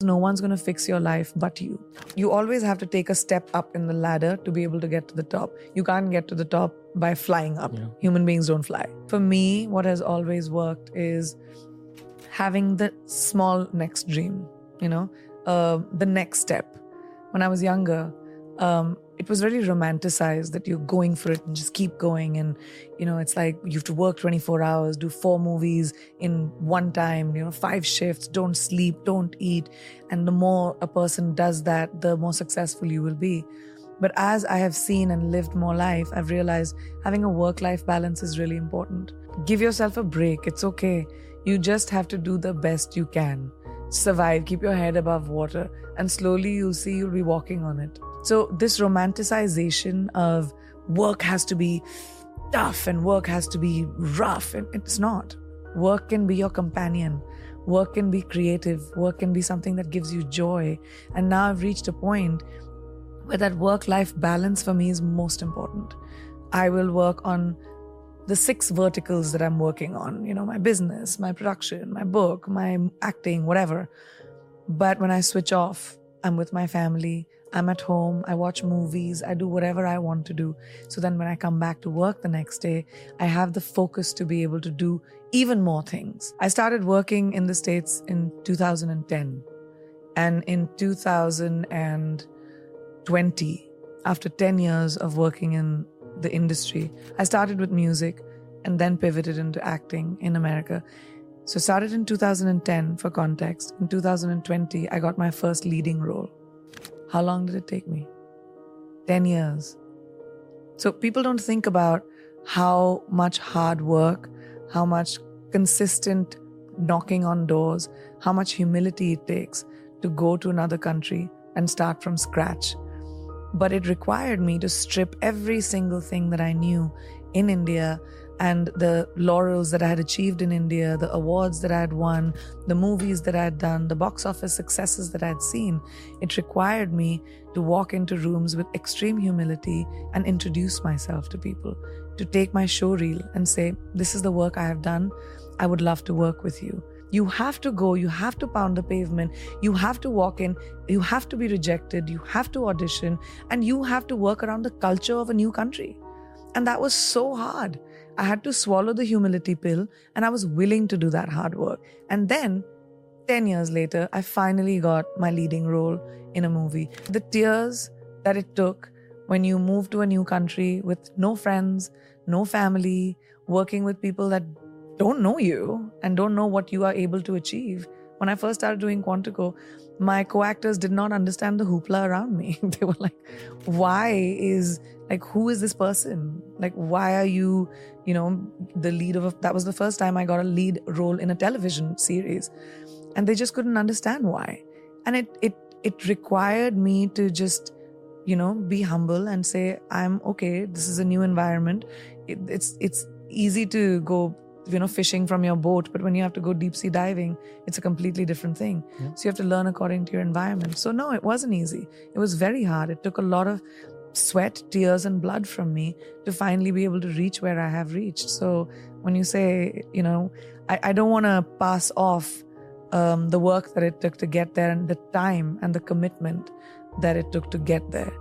No one's going to fix your life but you. You always have to take a step up in the ladder to be able to get to the top. You can't get to the top by flying up. Yeah. Human beings don't fly. For me, what has always worked is having the small next dream, you know, uh, the next step. When I was younger, um, it was really romanticized that you're going for it and just keep going. And, you know, it's like you have to work 24 hours, do four movies in one time, you know, five shifts, don't sleep, don't eat. And the more a person does that, the more successful you will be. But as I have seen and lived more life, I've realized having a work life balance is really important. Give yourself a break. It's okay. You just have to do the best you can. Survive, keep your head above water, and slowly you'll see you'll be walking on it. So, this romanticization of work has to be tough and work has to be rough, and it's not. Work can be your companion. Work can be creative. Work can be something that gives you joy. And now I've reached a point where that work life balance for me is most important. I will work on the six verticals that I'm working on, you know, my business, my production, my book, my acting, whatever. But when I switch off, I'm with my family, I'm at home, I watch movies, I do whatever I want to do. So then when I come back to work the next day, I have the focus to be able to do even more things. I started working in the States in 2010. And in 2020, after 10 years of working in the industry, I started with music and then pivoted into acting in America. So started in 2010 for context. In 2020, I got my first leading role. How long did it take me? 10 years. So people don't think about how much hard work, how much consistent knocking on doors, how much humility it takes to go to another country and start from scratch. But it required me to strip every single thing that I knew in India and the laurels that I had achieved in India, the awards that I had won, the movies that I had done, the box office successes that I had seen. It required me to walk into rooms with extreme humility and introduce myself to people, to take my show reel and say, This is the work I have done. I would love to work with you. You have to go, you have to pound the pavement, you have to walk in, you have to be rejected, you have to audition, and you have to work around the culture of a new country. And that was so hard. I had to swallow the humility pill, and I was willing to do that hard work. And then, 10 years later, I finally got my leading role in a movie. The tears that it took when you move to a new country with no friends, no family, working with people that don't know you and don't know what you are able to achieve. When I first started doing Quantico, my co-actors did not understand the hoopla around me. they were like, why is like who is this person? Like why are you, you know, the lead of a, that was the first time I got a lead role in a television series. And they just couldn't understand why. And it it it required me to just you know be humble and say i'm okay this is a new environment it, it's it's easy to go you know fishing from your boat but when you have to go deep sea diving it's a completely different thing. Yeah. so you have to learn according to your environment. So no it wasn't easy. It was very hard. It took a lot of sweat tears and blood from me to finally be able to reach where i have reached. So when you say you know i, I don't want to pass off um, the work that it took to get there and the time and the commitment that it took to get there.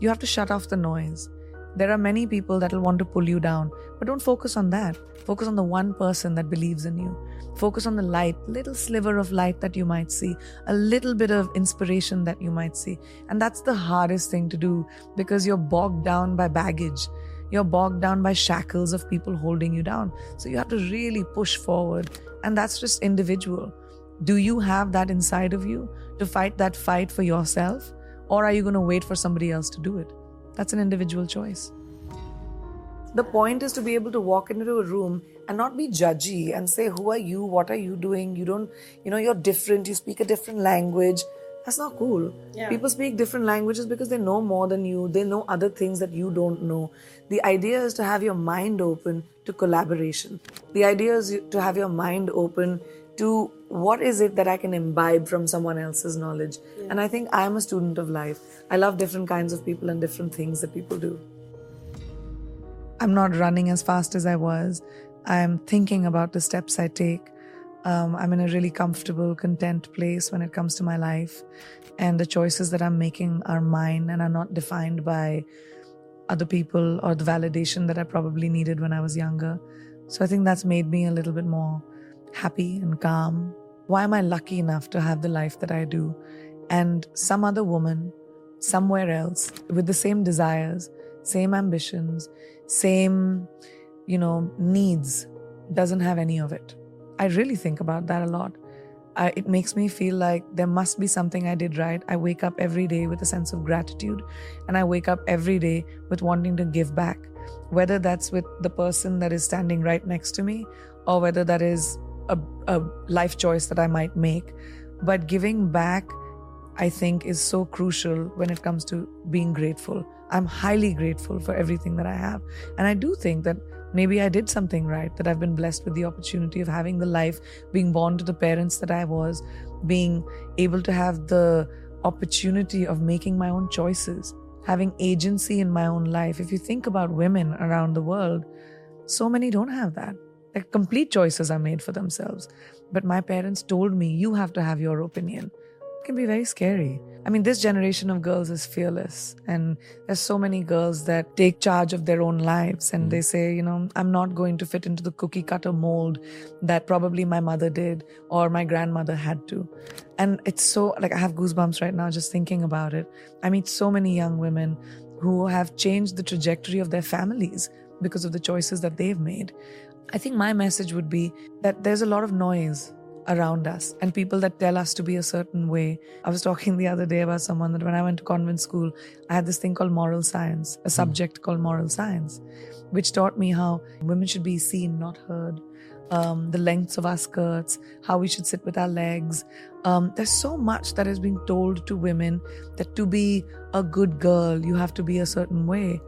You have to shut off the noise There are many people that will want to pull you down, but don't focus on that. Focus on the one person that believes in you. Focus on the light, little sliver of light that you might see, a little bit of inspiration that you might see. And that's the hardest thing to do because you're bogged down by baggage. You're bogged down by shackles of people holding you down. So you have to really push forward. And that's just individual. Do you have that inside of you to fight that fight for yourself? Or are you going to wait for somebody else to do it? That's an individual choice. The point is to be able to walk into a room and not be judgy and say, Who are you? What are you doing? You don't, you know, you're different. You speak a different language. That's not cool. Yeah. People speak different languages because they know more than you. They know other things that you don't know. The idea is to have your mind open to collaboration. The idea is to have your mind open to what is it that I can imbibe from someone else's knowledge. And I think I am a student of life. I love different kinds of people and different things that people do. I'm not running as fast as I was. I'm thinking about the steps I take. Um, I'm in a really comfortable, content place when it comes to my life. And the choices that I'm making are mine and are not defined by other people or the validation that I probably needed when I was younger. So I think that's made me a little bit more happy and calm. Why am I lucky enough to have the life that I do? And some other woman, somewhere else, with the same desires, same ambitions, same, you know, needs, doesn't have any of it. I really think about that a lot. I, it makes me feel like there must be something I did right. I wake up every day with a sense of gratitude, and I wake up every day with wanting to give back, whether that's with the person that is standing right next to me, or whether that is a, a life choice that I might make. But giving back, I think, is so crucial when it comes to being grateful. I'm highly grateful for everything that I have. And I do think that maybe I did something right, that I've been blessed with the opportunity of having the life, being born to the parents that I was, being able to have the opportunity of making my own choices, having agency in my own life. If you think about women around the world, so many don't have that. Like complete choices are made for themselves. But my parents told me, you have to have your opinion. It can be very scary. I mean, this generation of girls is fearless, and there's so many girls that take charge of their own lives and they hmm. say, you know, I'm not going to fit into the cookie cutter mold that probably my mother did or my grandmother had to. And it's so, like, I have goosebumps right now just thinking about it. I meet so many young women who have changed the trajectory of their families because of the choices that they've made. I think my message would be that there's a lot of noise around us and people that tell us to be a certain way. I was talking the other day about someone that when I went to convent school, I had this thing called moral science, a subject called moral science, which taught me how women should be seen, not heard. Um, the lengths of our skirts, how we should sit with our legs. Um, there's so much that is being told to women that to be a good girl, you have to be a certain way.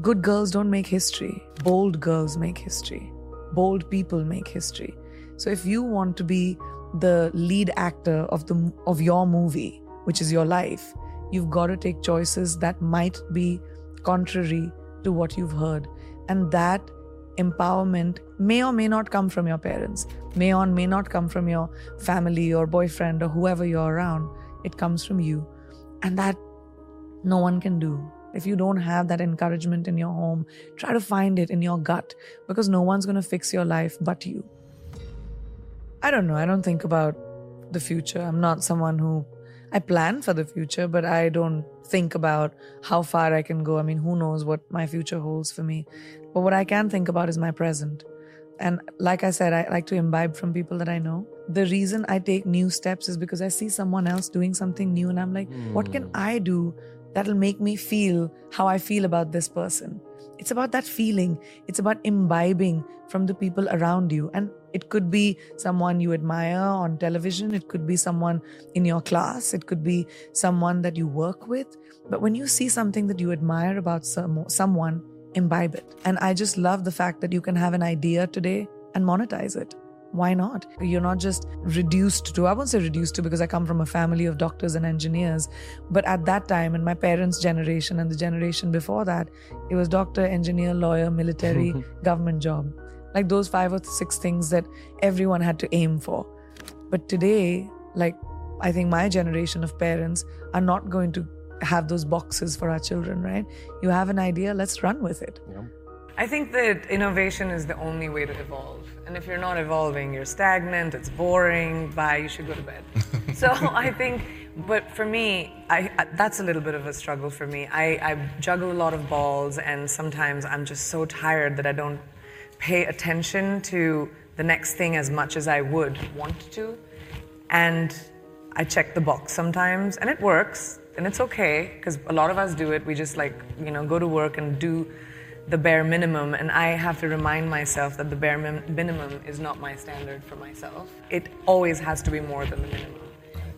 Good girls don't make history, bold girls make history bold people make history. So if you want to be the lead actor of the of your movie, which is your life, you've got to take choices that might be contrary to what you've heard. And that empowerment may or may not come from your parents, may or may not come from your family or boyfriend or whoever you're around. It comes from you. And that no one can do. If you don't have that encouragement in your home, try to find it in your gut because no one's going to fix your life but you. I don't know. I don't think about the future. I'm not someone who I plan for the future, but I don't think about how far I can go. I mean, who knows what my future holds for me. But what I can think about is my present. And like I said, I like to imbibe from people that I know. The reason I take new steps is because I see someone else doing something new and I'm like, what can hmm. I do that'll make me feel how I feel about this person? It's about that feeling. It's about imbibing from the people around you. And it could be someone you admire on television. It could be someone in your class. It could be someone that you work with. But when you see something that you admire about some, someone, imbibe it. And I just love the fact that you can have an idea today and monetize it. Why not? You're not just reduced to, I won't say reduced to because I come from a family of doctors and engineers, but at that time, in my parents' generation and the generation before that, it was doctor, engineer, lawyer, military, government job. Like those five or six things that everyone had to aim for. But today, like, I think my generation of parents are not going to have those boxes for our children, right? You have an idea, let's run with it. Yeah. I think that innovation is the only way to evolve. And if you're not evolving, you're stagnant, it's boring, bye, you should go to bed. so I think, but for me, I, that's a little bit of a struggle for me. I, I juggle a lot of balls, and sometimes I'm just so tired that I don't pay attention to the next thing as much as I would want to. And I check the box sometimes, and it works, and it's okay, because a lot of us do it. We just like, you know, go to work and do the bare minimum, and I have to remind myself that the bare min- minimum is not my standard for myself. It always has to be more than the minimum.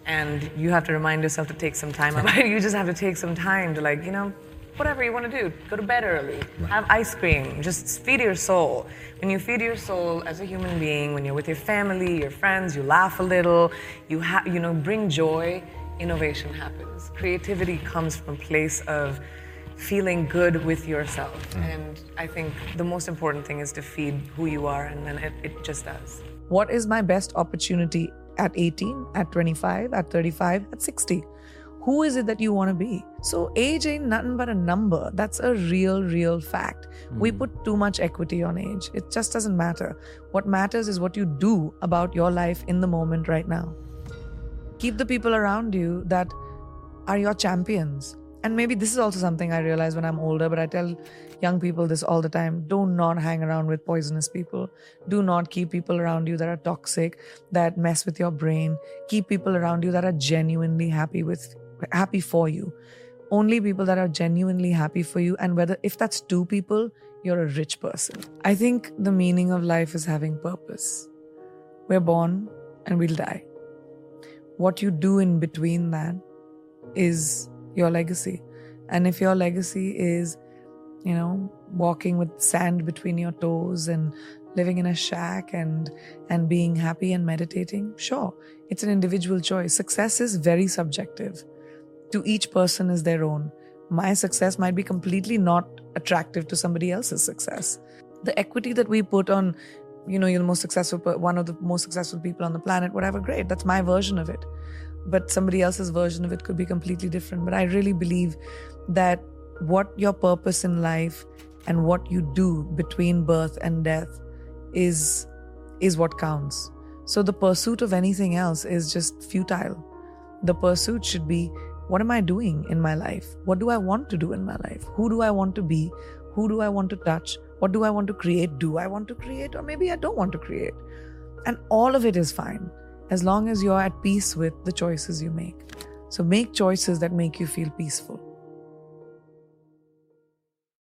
And you have to remind yourself to take some time. you just have to take some time to, like, you know, whatever you want to do. Go to bed early. Have ice cream. Just feed your soul. When you feed your soul as a human being, when you're with your family, your friends, you laugh a little, you, ha- you know, bring joy, innovation happens. Creativity comes from a place of feeling good with yourself. Mm. And I think the most important thing is to feed who you are, and then it, it just does. What is my best opportunity at 18, at 25, at 35, at 60? Who is it that you want to be? So, age ain't nothing but a number. That's a real, real fact. Mm. We put too much equity on age. It just doesn't matter. What matters is what you do about your life in the moment right now. Keep the people around you that are your champions and maybe this is also something I realize when I'm older, but I tell young people this all the time do not hang around with poisonous people. Do not keep people around you that are toxic, that mess with your brain. Keep people around you that are genuinely happy with happy for you. Only people that are genuinely happy for you and whether if that's two people, you're a rich person. I think the meaning of life is having purpose. We're born and we'll die. What you do in between that is your legacy. And if your legacy is, you know, walking with sand between your toes and living in a shack and and being happy and meditating, sure, it's an individual choice. Success is very subjective. To each person is their own. My success might be completely not attractive to somebody else's success. The equity that we put on, you know, you're the most successful, one of the most successful people on the planet, whatever, great. That's my version of it but somebody else's version of it could be completely different. But I really believe that what your purpose in life and what you do between birth and death is is what counts. So the pursuit of anything else is just futile. The pursuit should be what am I doing in my life? What do I want to do in my life? Who do I want to be? Who do I want to touch? What do I want to create? Do I want to create? Or maybe I don't want to create. And all of it is fine as long as you're at peace with the choices you make. So make choices that make you feel peaceful.